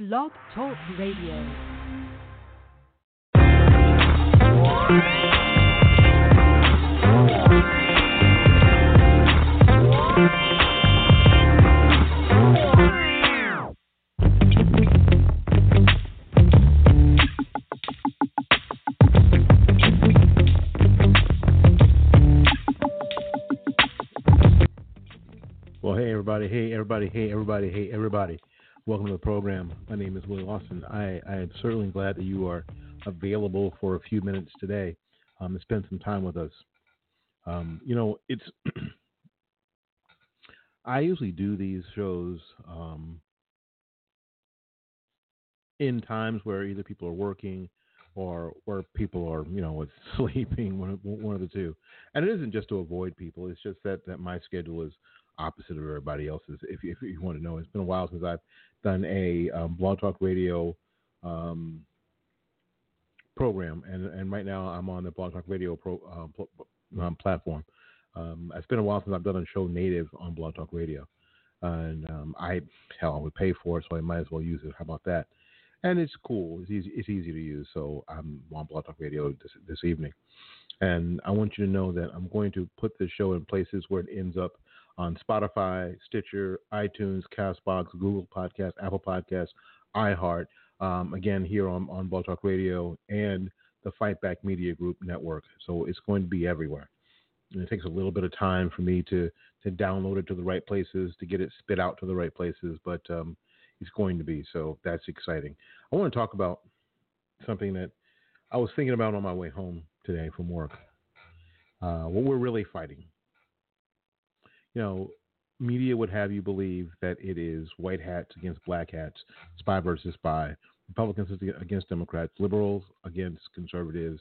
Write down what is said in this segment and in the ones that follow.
Blog Talk Radio. Well, hey everybody, hey everybody, hey everybody, hey everybody. Welcome to the program. My name is Willie Lawson. I, I am certainly glad that you are available for a few minutes today um, to spend some time with us. Um, you know, it's I usually do these shows um, in times where either people are working or where people are, you know, sleeping, one of, one of the two. And it isn't just to avoid people. It's just that, that my schedule is opposite of everybody else's. If, if you want to know, it's been a while since I've done a um, Blog Talk Radio um, program, and and right now I'm on the Blog Talk Radio pro, um, pl- um, platform. Um, it's been a while since I've done a show native on Blog Talk Radio, and um, I hell I would pay for it, so I might as well use it. How about that? And it's cool. It's easy. It's easy to use. So I'm on Blog Talk Radio this, this evening, and I want you to know that I'm going to put this show in places where it ends up on Spotify, Stitcher, iTunes, Castbox, Google Podcast, Apple Podcast, iHeart. Um, again, here on, on Blog Talk Radio and the Fight Back Media Group network. So it's going to be everywhere. And it takes a little bit of time for me to to download it to the right places, to get it spit out to the right places, but um, it's going to be. So that's exciting. I want to talk about something that I was thinking about on my way home today from work. Uh, what we're really fighting you know, media would have you believe that it is white hats against black hats, spy versus spy, Republicans against Democrats, liberals against conservatives,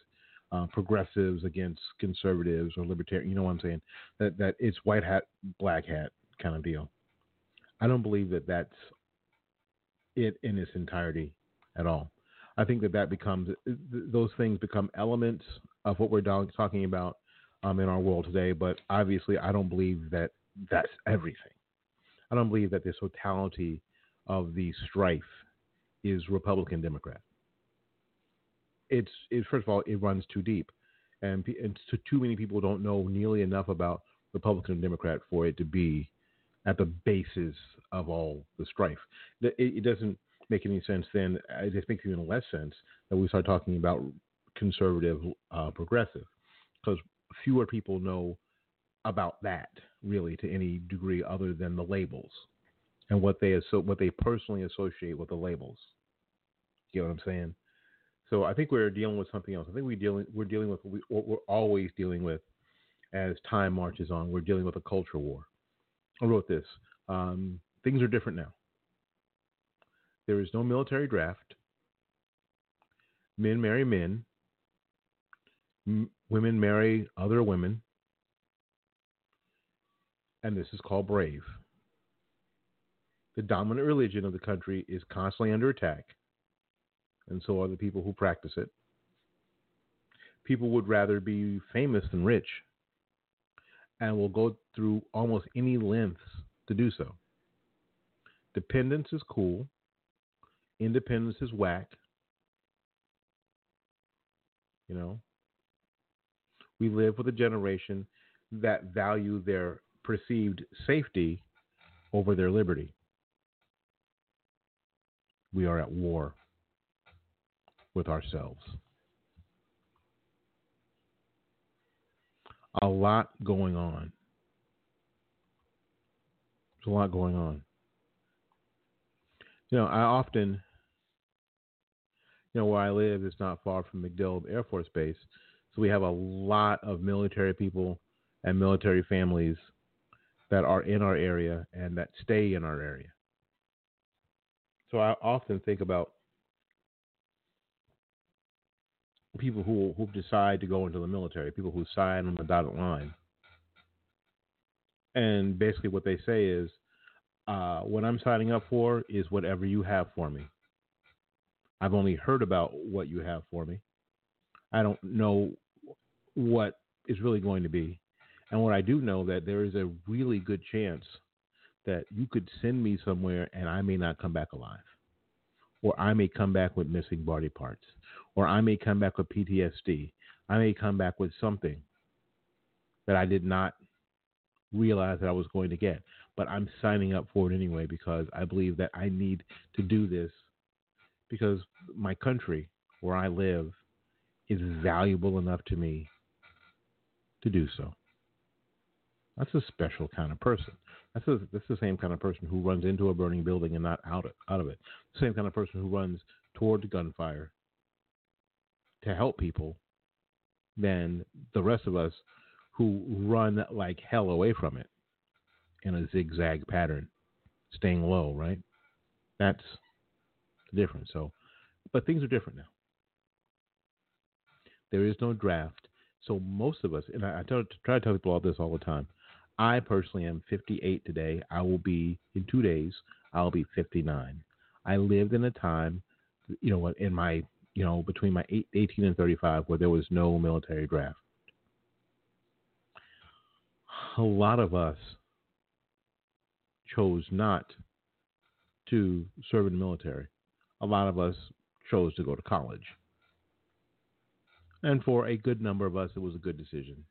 uh, progressives against conservatives or libertarian. You know what I'm saying? That that it's white hat, black hat kind of deal. I don't believe that that's it in its entirety at all. I think that that becomes those things become elements of what we're talking about um, in our world today. But obviously, I don't believe that that's everything. I don't believe that the totality of the strife is Republican Democrat. It's it, first of all it runs too deep, and, and so too many people don't know nearly enough about Republican and Democrat for it to be at the basis of all the strife. It, it doesn't make any sense then. It just makes even less sense that we start talking about conservative, uh, progressive, because fewer people know about that really to any degree other than the labels and what they so what they personally associate with the labels. You know what I'm saying? So I think we're dealing with something else. I think we're dealing we're dealing with what we're always dealing with as time marches on. We're dealing with a culture war. I wrote this. Um, things are different now. There is no military draft. Men marry men. M- women marry other women and this is called Brave. The dominant religion of the country is constantly under attack, and so are the people who practice it. People would rather be famous than rich, and will go through almost any lengths to do so. Dependence is cool, independence is whack. You know, we live with a generation that value their perceived safety over their liberty. We are at war with ourselves. A lot going on. There's a lot going on. You know, I often, you know, where I live is not far from MacDill Air Force Base. So we have a lot of military people and military families that are in our area and that stay in our area. So I often think about people who who decide to go into the military, people who sign on the dotted line, and basically what they say is, uh, "What I'm signing up for is whatever you have for me. I've only heard about what you have for me. I don't know what is really going to be, and what I do know that there is a really good chance that you could send me somewhere and I may not come back alive." or I may come back with missing body parts, or I may come back with PTSD. I may come back with something that I did not realize that I was going to get. But I'm signing up for it anyway because I believe that I need to do this because my country, where I live, is valuable enough to me to do so. That's a special kind of person. That's, a, that's the same kind of person who runs into a burning building and not out of, out of it. The same kind of person who runs toward gunfire to help people than the rest of us who run like hell away from it in a zigzag pattern, staying low, right? That's the difference. So, but things are different now. There is no draft. So most of us, and I, I try to tell people all this all the time. I personally am 58 today. I will be in two days. I'll be 59. I lived in a time, you know, in my, you know, between my 18 and 35 where there was no military draft. A lot of us chose not to serve in the military. A lot of us chose to go to college. And for a good number of us, it was a good decision.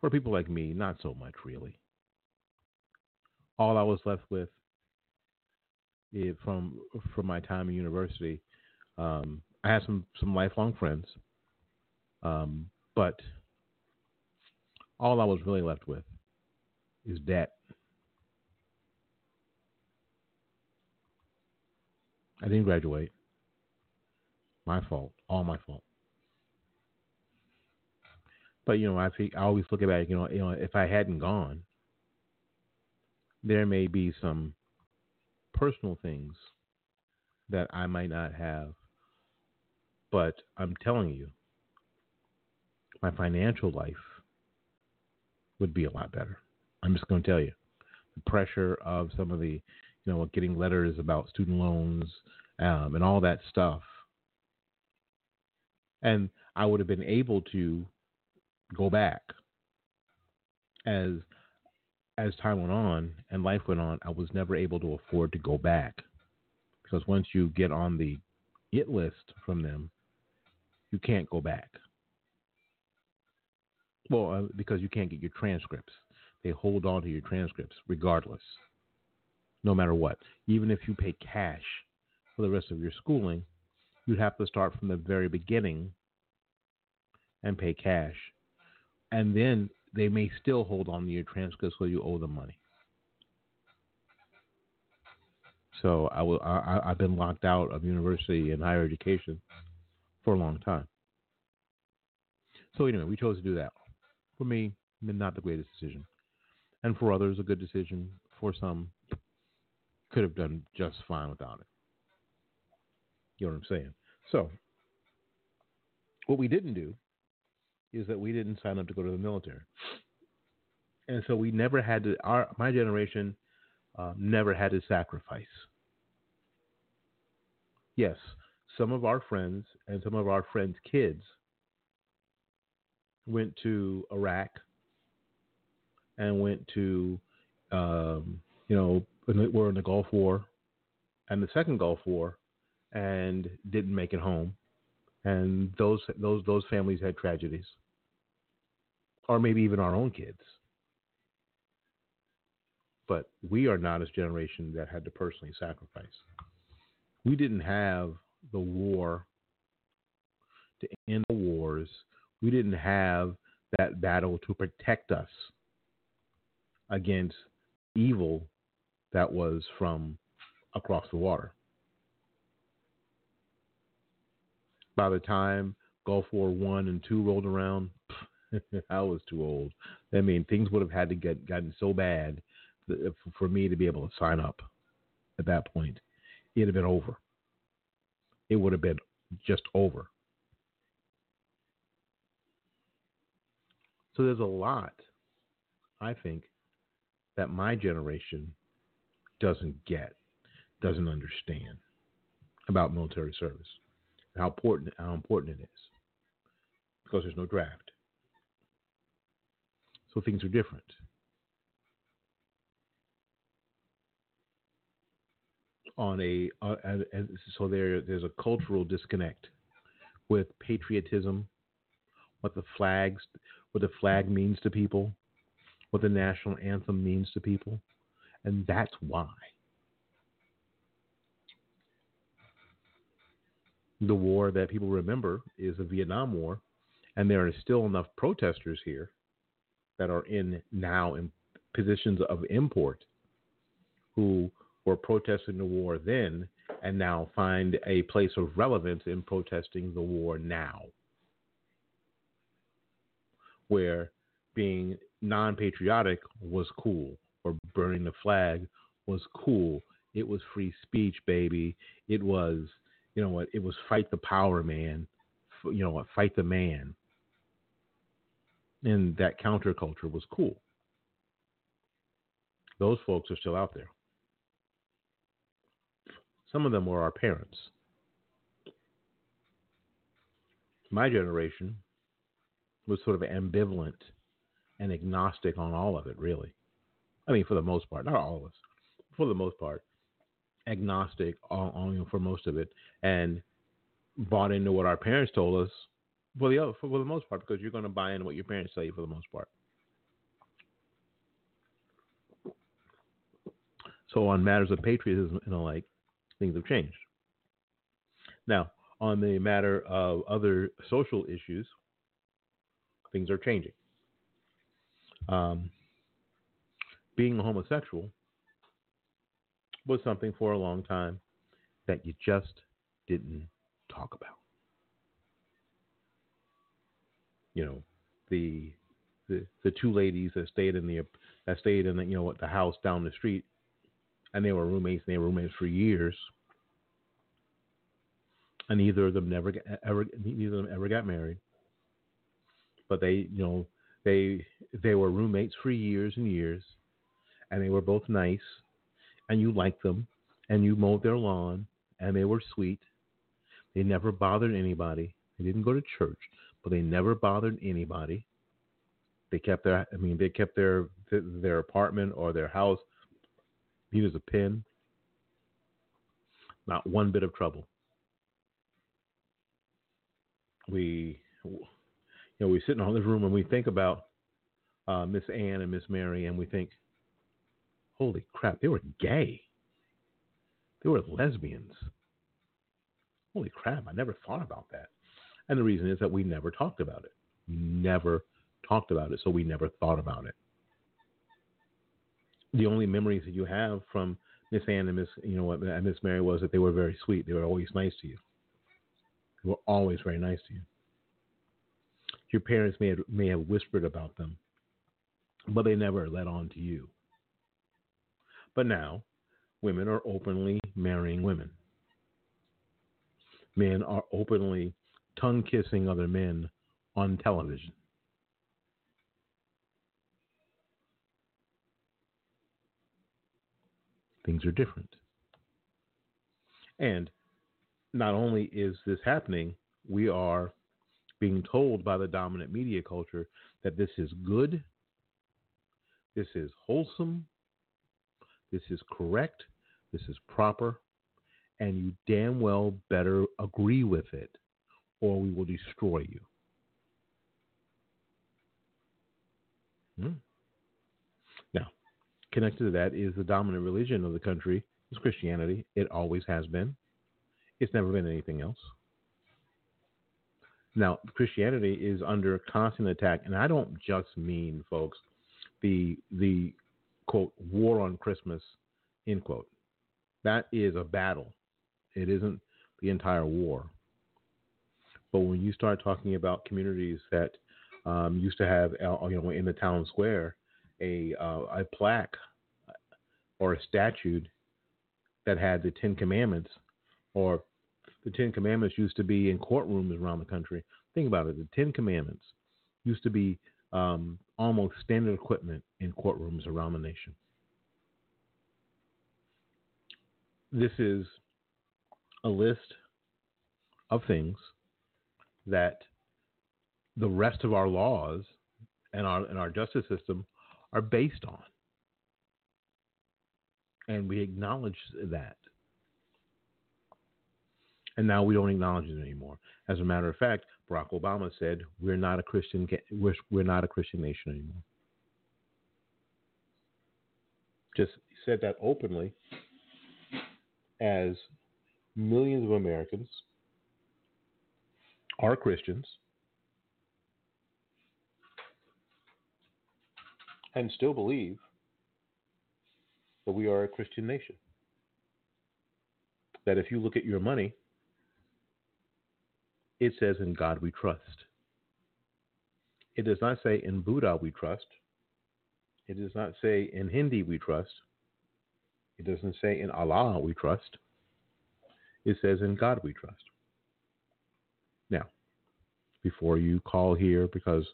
For people like me, not so much really. All I was left with it, from from my time in university, um, I had some some lifelong friends, um, but all I was really left with is debt. I didn't graduate. My fault. All my fault. But you know, I I always look at it. You know, you know, if I hadn't gone, there may be some personal things that I might not have. But I'm telling you, my financial life would be a lot better. I'm just going to tell you, the pressure of some of the, you know, getting letters about student loans um, and all that stuff. And I would have been able to go back. As as time went on and life went on, I was never able to afford to go back because once you get on the it list from them, you can't go back. Well, uh, because you can't get your transcripts. They hold on to your transcripts regardless, no matter what. Even if you pay cash for the rest of your schooling, you'd have to start from the very beginning and pay cash and then they may still hold on to your transcript so you owe them money. So I will. I, I've been locked out of university and higher education for a long time. So anyway, we chose to do that. For me, not the greatest decision, and for others, a good decision. For some, could have done just fine without it. You know what I'm saying? So, what we didn't do is that we didn't sign up to go to the military, and so we never had to. Our my generation uh, never had to sacrifice. Yes, some of our friends and some of our friends' kids went to Iraq and went to, um, you know, were in the Gulf War and the second Gulf War and didn't make it home. And those those those families had tragedies or maybe even our own kids. But we are not a generation that had to personally sacrifice. We didn't have the war to end the wars. We didn't have that battle to protect us against evil that was from across the water. By the time Gulf War One and Two rolled around, I was too old. I mean, things would have had to get gotten so bad uh, for me to be able to sign up. at that point, it'd have been over. It would have been just over. So there's a lot, I think, that my generation doesn't get, doesn't understand about military service, how important how important it is, because there's no draft. So things are different. On a uh, so there there's a cultural disconnect with patriotism, what the flags, what the flag means to people, what the national anthem means to people, and that's why. The war that people remember is the Vietnam War, and there are still enough protesters here that are in now in positions of import who were protesting the war then and now find a place of relevance in protesting the war now. Where being non patriotic was cool, or burning the flag was cool. It was free speech, baby. It was, you know what, it was fight the power man. You know what, fight the man and that counterculture was cool. Those folks are still out there. Some of them were our parents. My generation was sort of ambivalent and agnostic on all of it, really. I mean, for the most part, not all of us, for the most part, agnostic on, on for most of it, and bought into what our parents told us for the for, for the most part, because you're going to buy in what your parents tell you for the most part. So on matters of patriotism and the like, things have changed. Now, on the matter of other social issues, things are changing. Um, being a homosexual was something for a long time that you just didn't talk about. You know, the the the two ladies that stayed in the that stayed in the you know the house down the street, and they were roommates. and They were roommates for years, and neither of them never ever neither of them ever got married. But they you know they they were roommates for years and years, and they were both nice, and you liked them, and you mowed their lawn, and they were sweet. They never bothered anybody. They didn't go to church but they never bothered anybody. They kept their, I mean, they kept their their apartment or their house neat as a pin. Not one bit of trouble. We, you know, we sit in our living room and we think about uh, Miss Anne and Miss Mary, and we think, holy crap, they were gay. They were lesbians. Holy crap, I never thought about that. And the reason is that we never talked about it. We never talked about it, so we never thought about it. The only memories that you have from Miss Anne and Miss, you know what, Miss Mary was that they were very sweet. They were always nice to you. They were always very nice to you. Your parents may have, may have whispered about them, but they never let on to you. But now, women are openly marrying women. Men are openly tongue kissing other men on television. Things are different. And not only is this happening, we are being told by the dominant media culture that this is good, this is wholesome, this is correct, this is proper, and you damn well better agree with it or we will destroy you. Hmm. Now, connected to that is the dominant religion of the country is Christianity. It always has been. It's never been anything else. Now, Christianity is under constant attack, and I don't just mean, folks, the the quote war on Christmas, end quote. That is a battle. It isn't the entire war. But when you start talking about communities that um, used to have, uh, you know, in the town square, a uh, a plaque or a statue that had the Ten Commandments, or the Ten Commandments used to be in courtrooms around the country. Think about it. The Ten Commandments used to be um, almost standard equipment in courtrooms around the nation. This is a list of things that the rest of our laws and our and our justice system are based on. And we acknowledge that. And now we don't acknowledge it anymore. As a matter of fact, Barack Obama said we're not a Christian we're, we're not a Christian nation anymore. Just said that openly as millions of Americans are Christians and still believe that we are a Christian nation. That if you look at your money, it says, In God we trust. It does not say, In Buddha we trust. It does not say, In Hindi we trust. It doesn't say, In Allah we trust. It says, In God we trust. Before you call here, because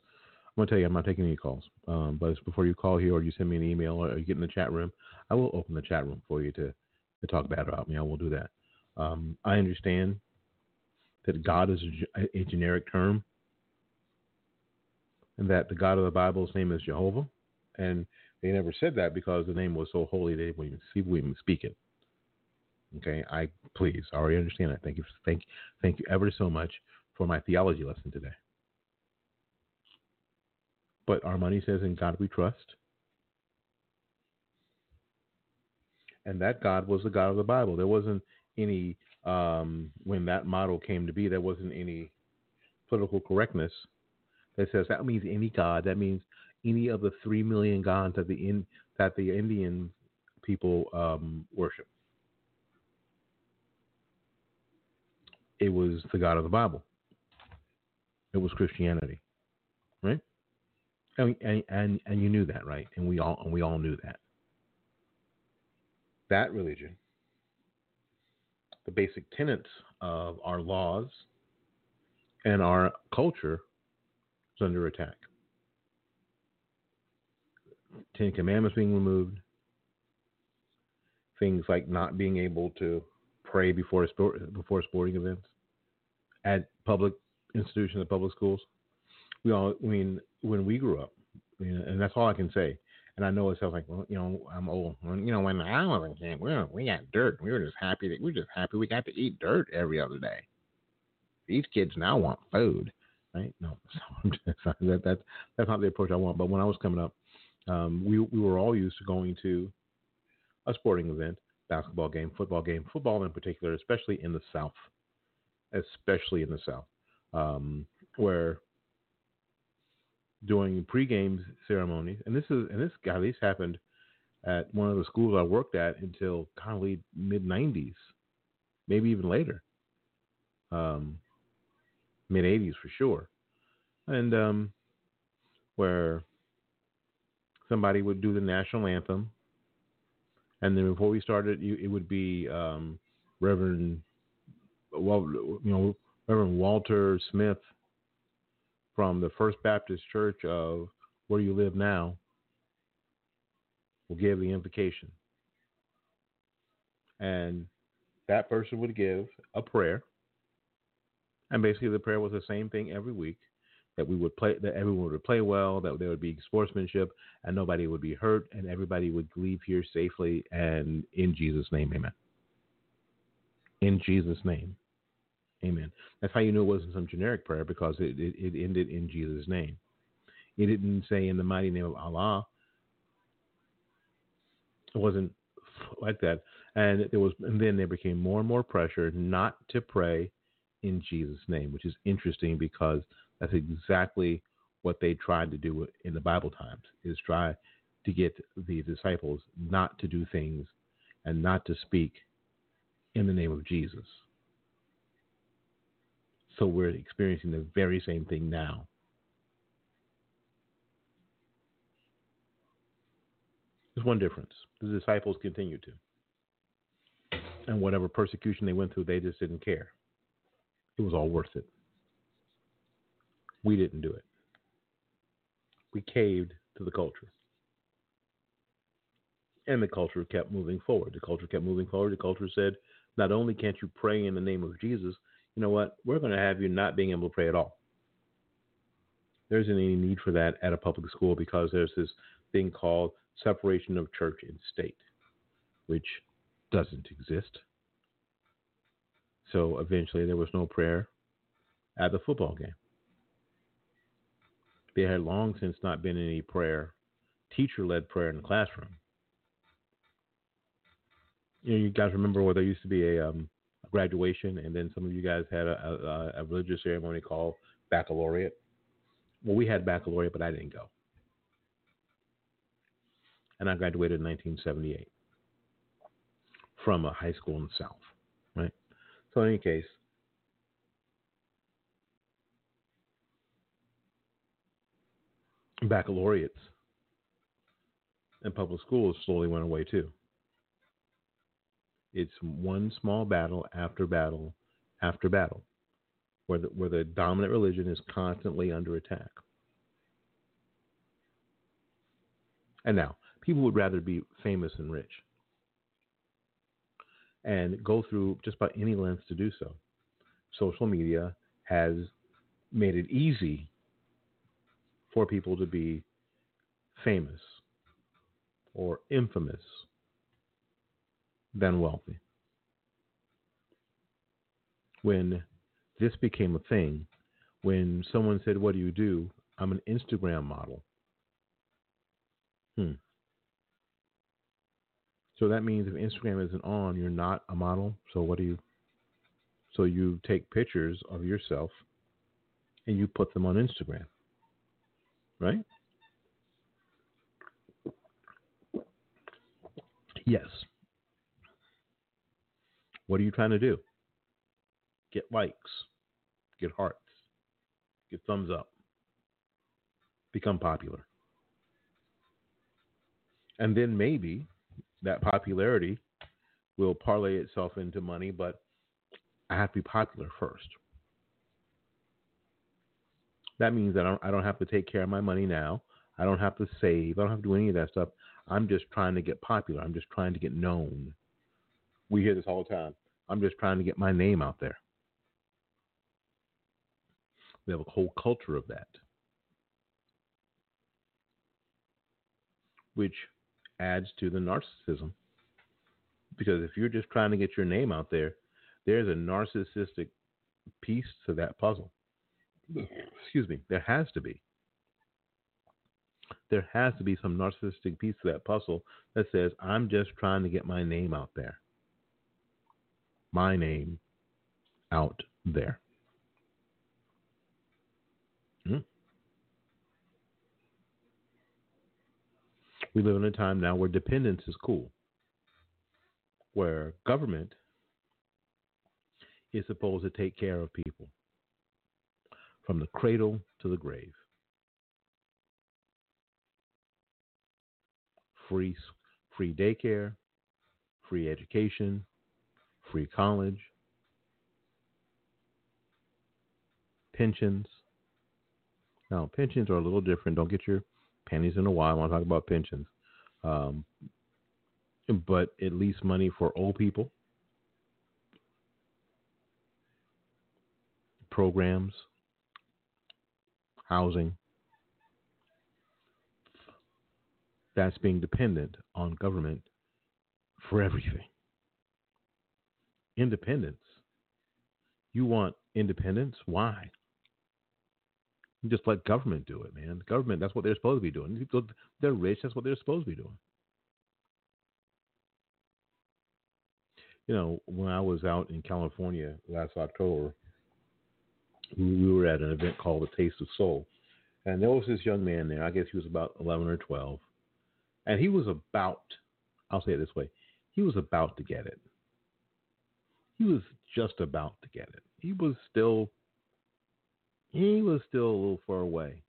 I'm going to tell you, I'm not taking any calls. Um, but before you call here or you send me an email or you get in the chat room, I will open the chat room for you to, to talk bad about me. I will do that. Um, I understand that God is a, a, generic term and that the God of the Bible's name is Jehovah. And they never said that because the name was so holy they people even speak it. Okay, I please I already understand that. Thank you, thank, thank you ever so much for my theology lesson today. But our money says, "In God we trust," and that God was the God of the Bible. There wasn't any um, when that model came to be. There wasn't any political correctness that says that means any God. That means any of the three million gods that the in, that the Indian people um, worship. it was the God of the Bible. It was Christianity, right? And and and, you knew that, right? And we all and we all knew that. That religion, the basic tenets of our laws and our culture is under attack. Ten Commandments being removed, things like not being able to pray before sport, before sporting events at public institutions, at public schools. We all, I mean, when we grew up, and that's all I can say. And I know it sounds like, well, you know, I'm old. you know, when I was a kid, we we got dirt. We were just happy that we were just happy we got to eat dirt every other day. These kids now want food, right? No, that, that's that's not the approach I want. But when I was coming up, um, we we were all used to going to a sporting event basketball game, football game, football in particular, especially in the South, especially in the South, um, where doing pregame ceremonies, and this is and this at least happened at one of the schools I worked at until kind of mid '90s, maybe even later, um, mid '80s for sure, and um, where somebody would do the national anthem and then before we started, it would be um, Reverend, well, you know, Reverend Walter Smith from the First Baptist Church of where you live now will give the invocation, and that person would give a prayer, and basically the prayer was the same thing every week that we would play, that everyone would play well, that there would be sportsmanship, and nobody would be hurt, and everybody would leave here safely. And in Jesus' name, Amen. In Jesus' name, Amen. That's how you knew it wasn't some generic prayer because it, it, it ended in Jesus' name. It didn't say in the mighty name of Allah. It wasn't like that. And there was, and then there became more and more pressure not to pray in Jesus' name, which is interesting because that's exactly what they tried to do in the Bible times is try to get the disciples not to do things and not to speak in the name of Jesus. So we're experiencing the very same thing now. There's one difference. The disciples continue to. And whatever persecution they went through, they just didn't care. It was all worth it. We didn't do it. We caved to the culture. And the culture kept moving forward. The culture kept moving forward. The culture said, not only can't you pray in the name of Jesus, you know what? We're going to have you not being able to pray at all. There isn't any need for that at a public school because there's this thing called separation of church and state, which doesn't exist. So eventually there was no prayer at the football game. There had long since not been any prayer, teacher led prayer in the classroom. You know, you guys remember where there used to be a, um, graduation, and then some of you guys had a, a, a religious ceremony called baccalaureate. Well, we had baccalaureate, but I didn't go. And I graduated in 1978 from a high school in the South, right? So, in any case, baccalaureates and public schools slowly went away too. It's one small battle after battle after battle where the, where the dominant religion is constantly under attack. And now, people would rather be famous and rich and go through just about any lengths to do so. Social media has made it easy for people to be famous or infamous than wealthy. When this became a thing, when someone said, What do you do? I'm an Instagram model. Hmm. So that means if Instagram isn't on, you're not a model. So what do you? So you take pictures of yourself and you put them on Instagram, right? Yes. What are you trying to do? Get likes, get hearts, get thumbs up, become popular. And then maybe that popularity will parlay itself into money, but I have to be popular first. That means that I don't, I don't have to take care of my money now. I don't have to save. I don't have to do any of that stuff. I'm just trying to get popular. I'm just trying to get known. We hear this all the time. I'm just trying to get my name out there. We have a whole culture of that, which adds to the narcissism. Because if you're just trying to get your name out there, there's a narcissistic piece to that puzzle. Excuse me, there has to be. There has to be some narcissistic piece to that puzzle that says, I'm just trying to get my name out there. My name out there. Hmm. We live in a time now where dependence is cool, where government is supposed to take care of people from the cradle to the grave. Free, free daycare, free education, free college, pensions. Now, pensions are a little different. Don't get your pennies in a while. I want to talk about pensions. Um, but at least money for old people, programs, housing. That's being dependent on government for everything. Independence. You want independence? Why? You just let government do it, man. Government, that's what they're supposed to be doing. They're rich, that's what they're supposed to be doing. You know, when I was out in California last October, we were at an event called the Taste of Soul. And there was this young man there. I guess he was about 11 or 12. And he was about, I'll say it this way, he was about to get it. He was just about to get it. He was still, he was still a little far away.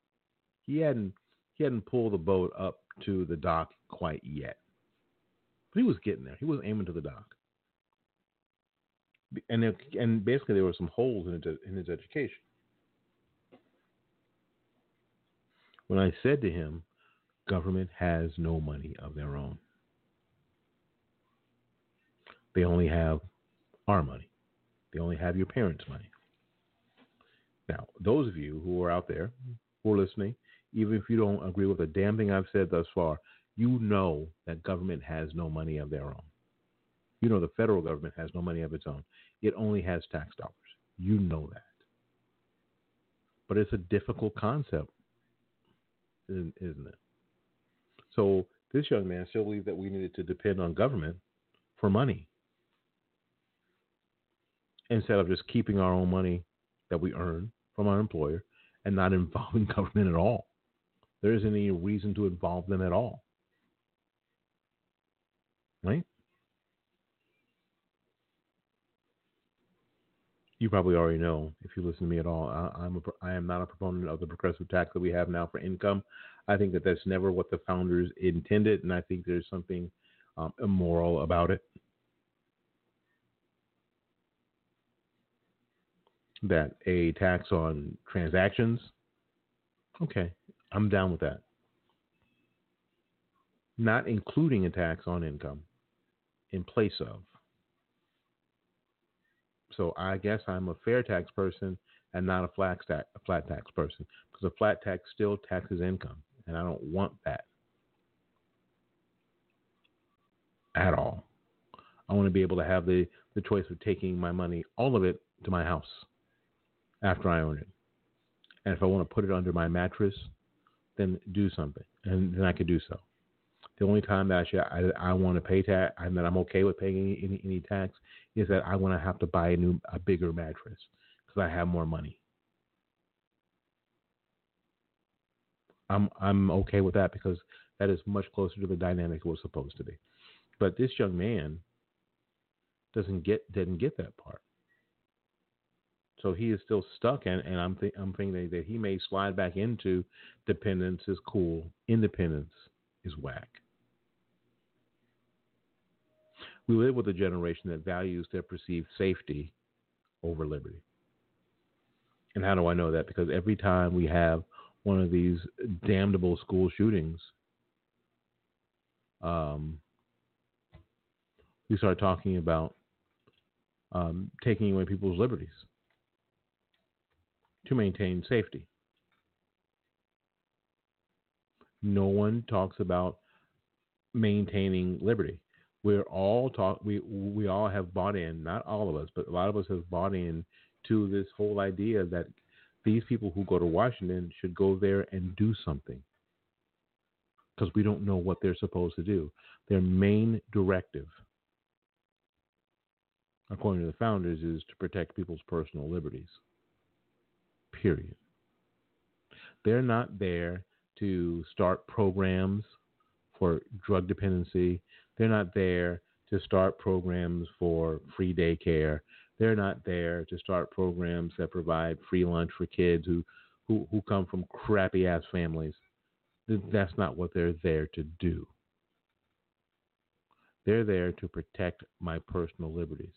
He hadn't, he hadn't pulled the boat up to the dock quite yet. But he was getting there. He was aiming to the dock. and and basically there were some holes in his, in his education. When I said to him, government has no money of their own. They only have our money. They only have your parents' money. Now, those of you who are out there who are listening, even if you don't agree with a damn thing I've said thus far, you know that government has no money of their own. You know the federal government has no money of its own. It only has tax dollars. You know that. But it's a difficult concept, isn't it? So this young man still believed that we needed to depend on government for money instead of just keeping our own money that we earn from our employer and not involving government at all. There isn't any reason to involve them at all. Right? You probably already know if you listen to me at all. I, I'm a, I am not a proponent of the progressive tax that we have now for income. I think that that's never what the founders intended, and I think there's something um, immoral about it. That a tax on transactions, okay, I'm down with that. Not including a tax on income in place of. So I guess I'm a fair tax person and not a flat tax, a flat tax person because a flat tax still taxes income, and I don't want that at all. I want to be able to have the, the choice of taking my money, all of it, to my house after I own it. And if I want to put it under my mattress, then do something, and then I could do so. The only time that actually I, I want to pay tax and that I'm okay with paying any, any, any tax is that I want to have to buy a new a bigger mattress because I have more money. I'm I'm okay with that because that is much closer to the dynamic it was supposed to be. But this young man doesn't get didn't get that part. So he is still stuck, and, and I'm th- I'm thinking that he may slide back into dependence is cool, independence is whack. We live with a generation that values their perceived safety over liberty. And how do I know that? Because every time we have one of these damnable school shootings, um, we start talking about um, taking away people's liberties to maintain safety. No one talks about maintaining liberty. We're all talk we we all have bought in not all of us but a lot of us have bought in to this whole idea that these people who go to washington should go there and do something. Because we don't know what they're supposed to do. Their main directive according to the founders is to protect people's personal liberties period they're not there to start programs for drug dependency they're not there to start programs for free daycare. They're not there to start programs that provide free lunch for kids who, who, who come from crappy ass families. That's not what they're there to do. They're there to protect my personal liberties.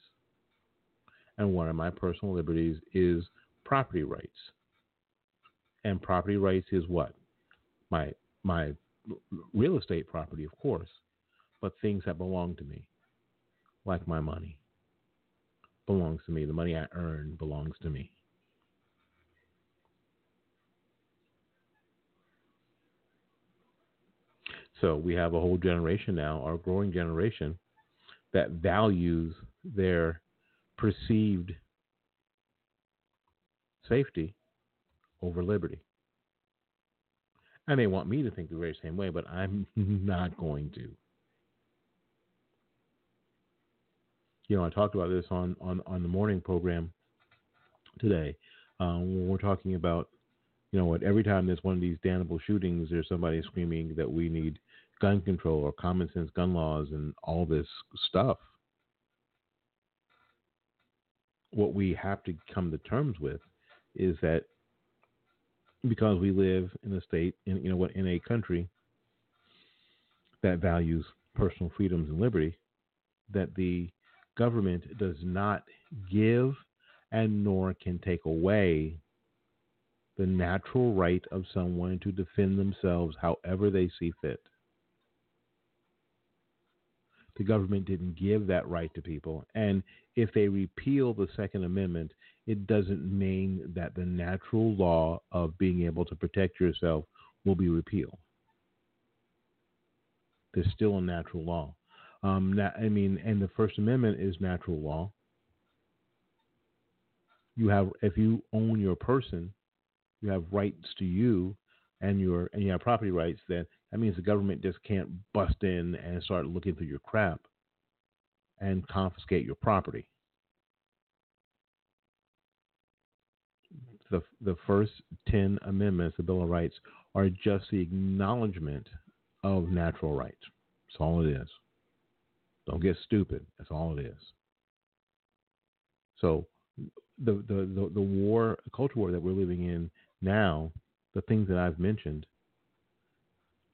And one of my personal liberties is property rights. And property rights is what? My my real estate property, of course but things that belong to me, like my money, belongs to me. The money I earn belongs to me. So we have a whole generation now, our growing generation, that values their perceived safety over liberty. And they want me to think the very same way, but I'm not going to. you know, I talked about this on, on, on the morning program today. Um, when we're talking about, you know, what every time there's one of these damnable shootings, there's somebody screaming that we need gun control or common sense gun laws and all this stuff. What we have to come to terms with is that because we live in a state, in, you know, what in a country that values personal freedoms and liberty, that the government does not give and nor can take away the natural right of someone to defend themselves however they see fit. The government didn't give that right to people. And if they repeal the Second Amendment, it doesn't mean that the natural law of being able to protect yourself will be repealed. There's still a natural law. Um, I mean, and the First Amendment is natural law. You have, if you own your person, you have rights to you and your and you have property rights. Then that means the government just can't bust in and start looking through your crap and confiscate your property. The the first ten amendments, the Bill of Rights, are just the acknowledgement of natural rights. That's all it is. Don't get stupid. That's all it is. So the the the, the war, culture war that we're living in now, the things that I've mentioned,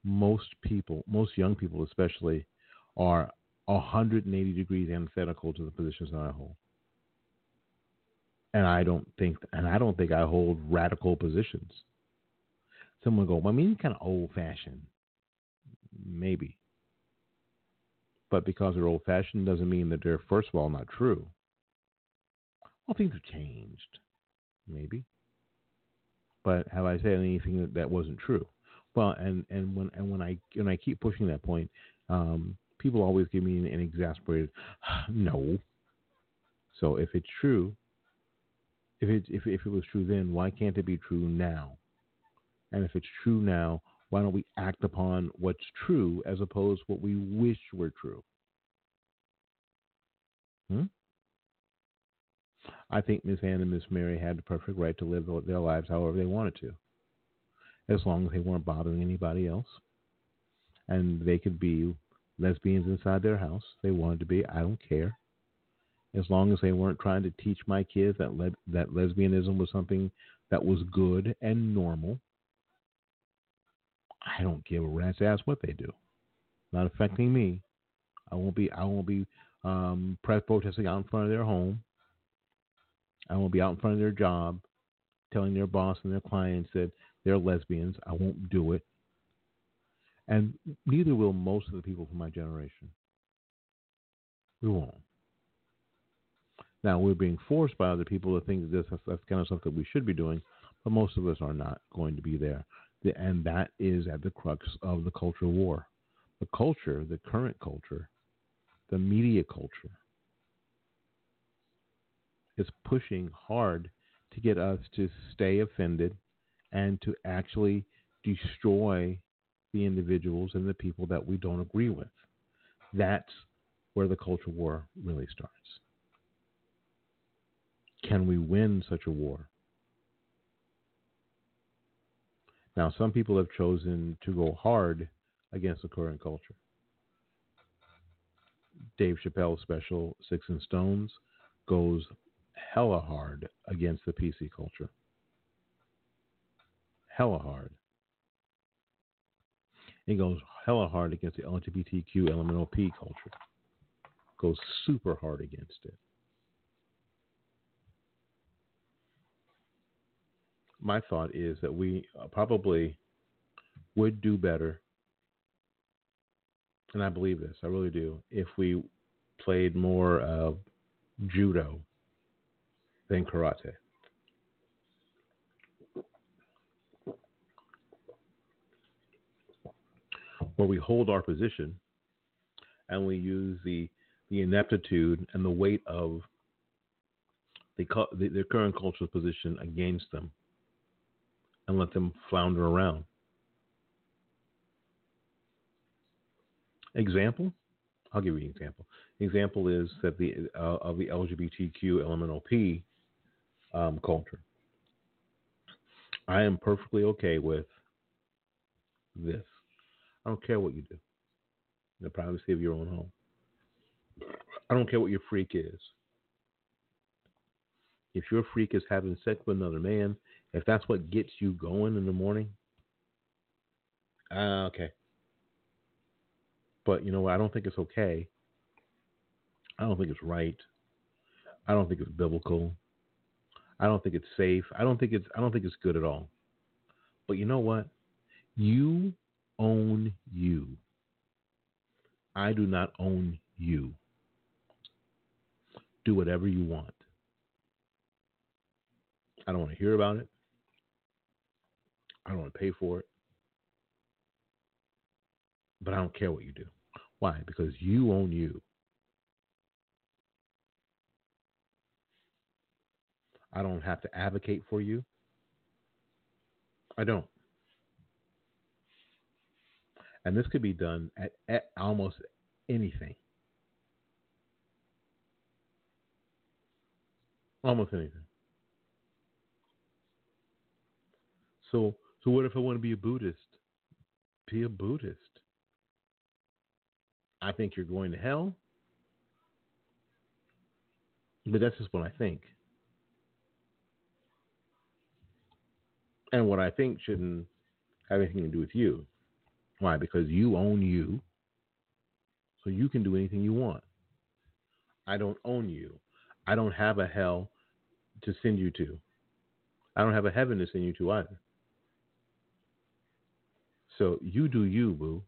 most people, most young people especially, are 180 degrees antithetical to the positions that I hold. And I don't think, and I don't think I hold radical positions. Someone go, well, I mean, kind of old fashioned. Maybe. But because they're old fashioned doesn't mean that they're, first of all, not true. Well, things have changed. Maybe. But have I said anything that, that wasn't true? Well, and, and when and when I when I keep pushing that point, um, people always give me an, an exasperated no. So if it's true, if it if if it was true then, why can't it be true now? And if it's true now, why don't we act upon what's true as opposed to what we wish were true? Hmm? I think Miss Anne and Miss Mary had the perfect right to live their lives however they wanted to, as long as they weren't bothering anybody else, and they could be lesbians inside their house. They wanted to be. I don't care. As long as they weren't trying to teach my kids that le- that lesbianism was something that was good and normal. I don't give a rat's ass what they do. Not affecting me. I won't be. I won't be um, press protesting out in front of their home. I won't be out in front of their job telling their boss and their clients that they're lesbians. I won't do it. And neither will most of the people from my generation. We won't. Now, we're being forced by other people to think that this, that's kind of stuff that we should be doing, but most of us are not going to be there. And that is at the crux of the culture war. The culture, the current culture, the media culture, is pushing hard to get us to stay offended and to actually destroy the individuals and the people that we don't agree with. That's where the culture war really starts. Can we win such a war? Now, some people have chosen to go hard against the current culture. Dave Chappelle's special, Sticks and Stones, goes hella hard against the PC culture. Hella hard. It goes hella hard against the LGBTQ LMNOP culture. Goes super hard against it. My thought is that we uh, probably would do better, and I believe this, I really do, if we played more of judo than karate. Where we hold our position and we use the the ineptitude and the weight of the, the, their current cultural position against them and let them flounder around. Example? I'll give you an example. example is that the uh, of the LGBTQ LMNOP um, culture. I am perfectly okay with this. I don't care what you do in the privacy of your own home. I don't care what your freak is. If your freak is having sex with another man, if that's what gets you going in the morning, uh, okay. But you know what? I don't think it's okay I don't think it's right. I don't think it's biblical. I don't think it's safe. I don't think it's I don't think it's good at all. But you know what? You own you. I do not own you. Do whatever you want. I don't want to hear about it. I don't want to pay for it. But I don't care what you do. Why? Because you own you. I don't have to advocate for you. I don't. And this could be done at, at almost anything. Almost anything. So, so what if I want to be a Buddhist? Be a Buddhist. I think you're going to hell, but that's just what I think. And what I think shouldn't have anything to do with you. Why? Because you own you, so you can do anything you want. I don't own you. I don't have a hell to send you to. I don't have a heaven to send you to either. So you do you, boo.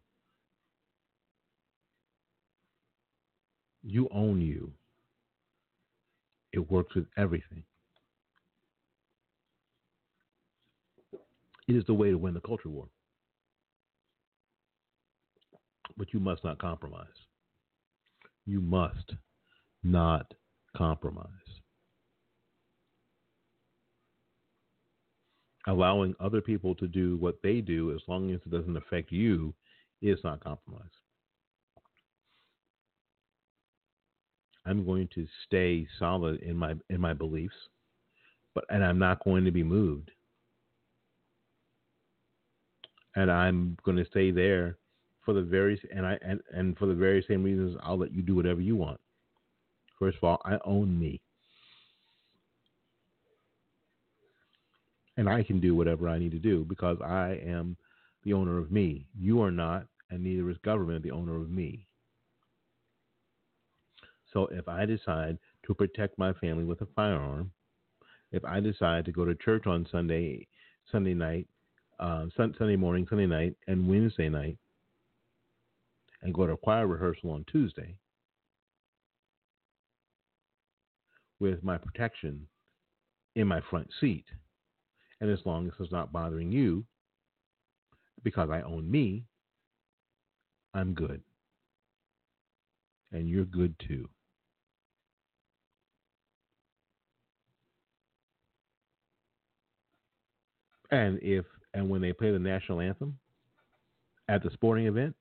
You own you. It works with everything. It is the way to win the culture war. But you must not compromise. You must not compromise. Allowing other people to do what they do as long as it doesn't affect you is not compromise. I'm going to stay solid in my in my beliefs, but and I'm not going to be moved. And I'm going to stay there for the very and I and, and for the very same reasons I'll let you do whatever you want. First of all, I own me. And I can do whatever I need to do because I am the owner of me. You are not, and neither is government the owner of me. So if I decide to protect my family with a firearm, if I decide to go to church on Sunday, Sunday night, uh, Sunday morning, Sunday night, and Wednesday night, and go to a choir rehearsal on Tuesday, with my protection in my front seat, and as long as it's not bothering you, because I own me, I'm good. And you're good too. And if and when they play the national anthem at the sporting event,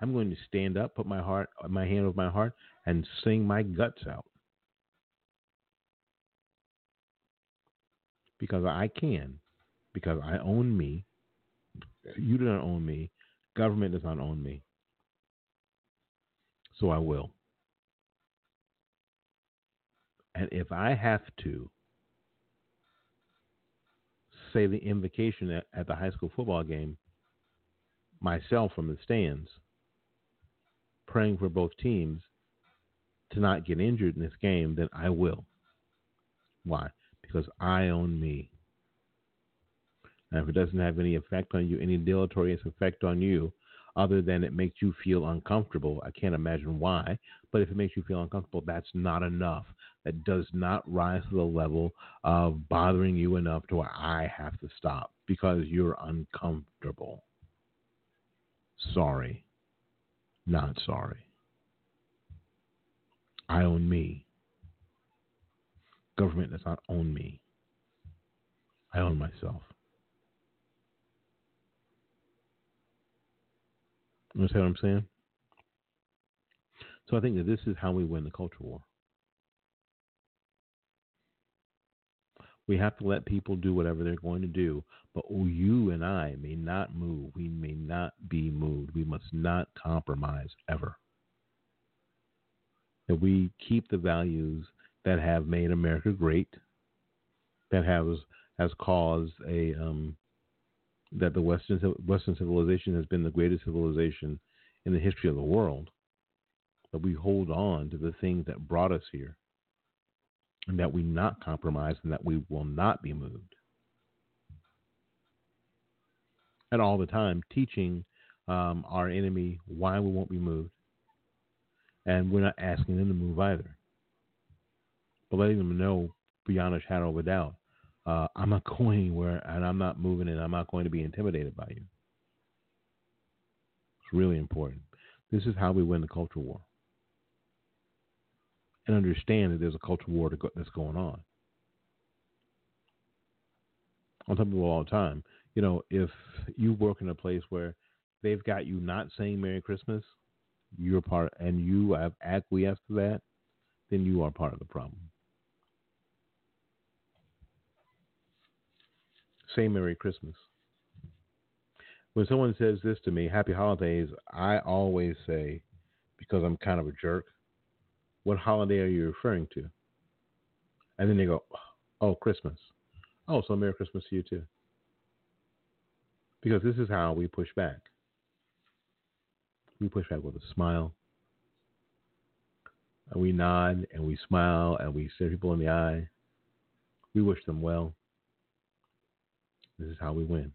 I'm going to stand up, put my heart, my hand over my heart, and sing my guts out because I can, because I own me. You do not own me. Government does not own me. So I will. And if I have to say the invocation at, the high school football game myself from the stands, praying for both teams to not get injured in this game, then I will. Why? Because I own me. And if it doesn't have any effect on you, any deleterious effect on you, other than it makes you feel uncomfortable, I can't imagine why. But if it makes you feel uncomfortable, that's not enough. That does not rise to the level of bothering you enough to where I have to stop because you're uncomfortable. Sorry. Not sorry. I own me. Government does not own me. I own myself. You understand what I'm saying? So I think that this is how we win the culture war. We have to let people do whatever they're going to do, but you and I may not move. We may not be moved. We must not compromise ever. That we keep the values that have made America great, that has has caused a um, that the Western Western civilization has been the greatest civilization in the history of the world. that we hold on to the things that brought us here and that we not compromise and that we will not be moved. And all the time teaching um, our enemy why we won't be moved. And we're not asking them to move either. But letting them know beyond a shadow of a doubt, uh, I'm not going anywhere and I'm not moving and I'm not going to be intimidated by you. It's really important. This is how we win the culture war. And understand that there's a culture war go, that's going on. I tell people all the time, you know, if you work in a place where they've got you not saying Merry Christmas, you're part, and you have acquiesced to that, then you are part of the problem. Say Merry Christmas. When someone says this to me, Happy Holidays, I always say, because I'm kind of a jerk, what holiday are you referring to? And then they go, Oh, Christmas. Oh, so Merry Christmas to you too. Because this is how we push back. We push back with a smile. And we nod and we smile and we stare people in the eye. We wish them well. This is how we win.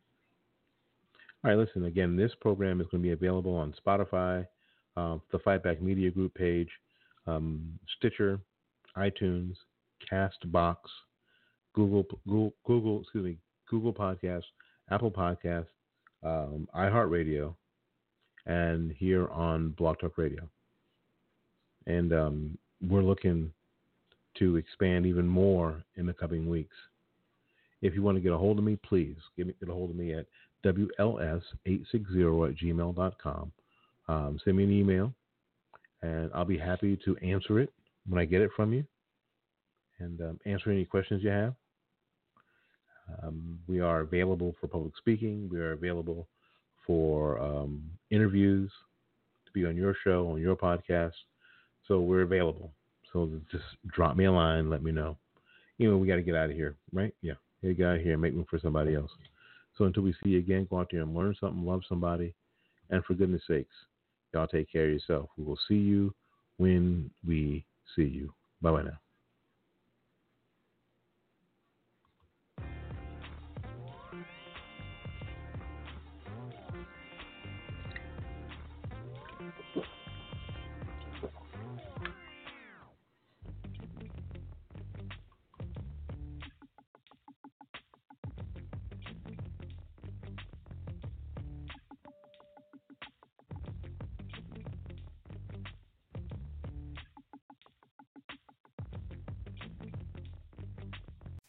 All right, listen, again, this program is going to be available on Spotify, uh, the Fight Back Media Group page, um, Stitcher, iTunes, Castbox, Google, Google, Google, excuse me, Google Podcasts, Apple Podcasts, um, iHeartRadio, and here on Blog Talk Radio. And um, we're looking to expand even more in the coming weeks. If you want to get a hold of me, please get, me, get a hold of me at WLS860 at gmail.com. Um, send me an email, and I'll be happy to answer it when I get it from you and um, answer any questions you have. Um, we are available for public speaking. We are available for um, interviews to be on your show, on your podcast. So we're available. So just drop me a line, let me know. You know, we got to get out of here, right? Yeah, get guy here make room for somebody else. So until we see you again, go out there and learn something, love somebody, and for goodness sakes, y'all take care of yourself. We will see you when we see you. Bye bye now.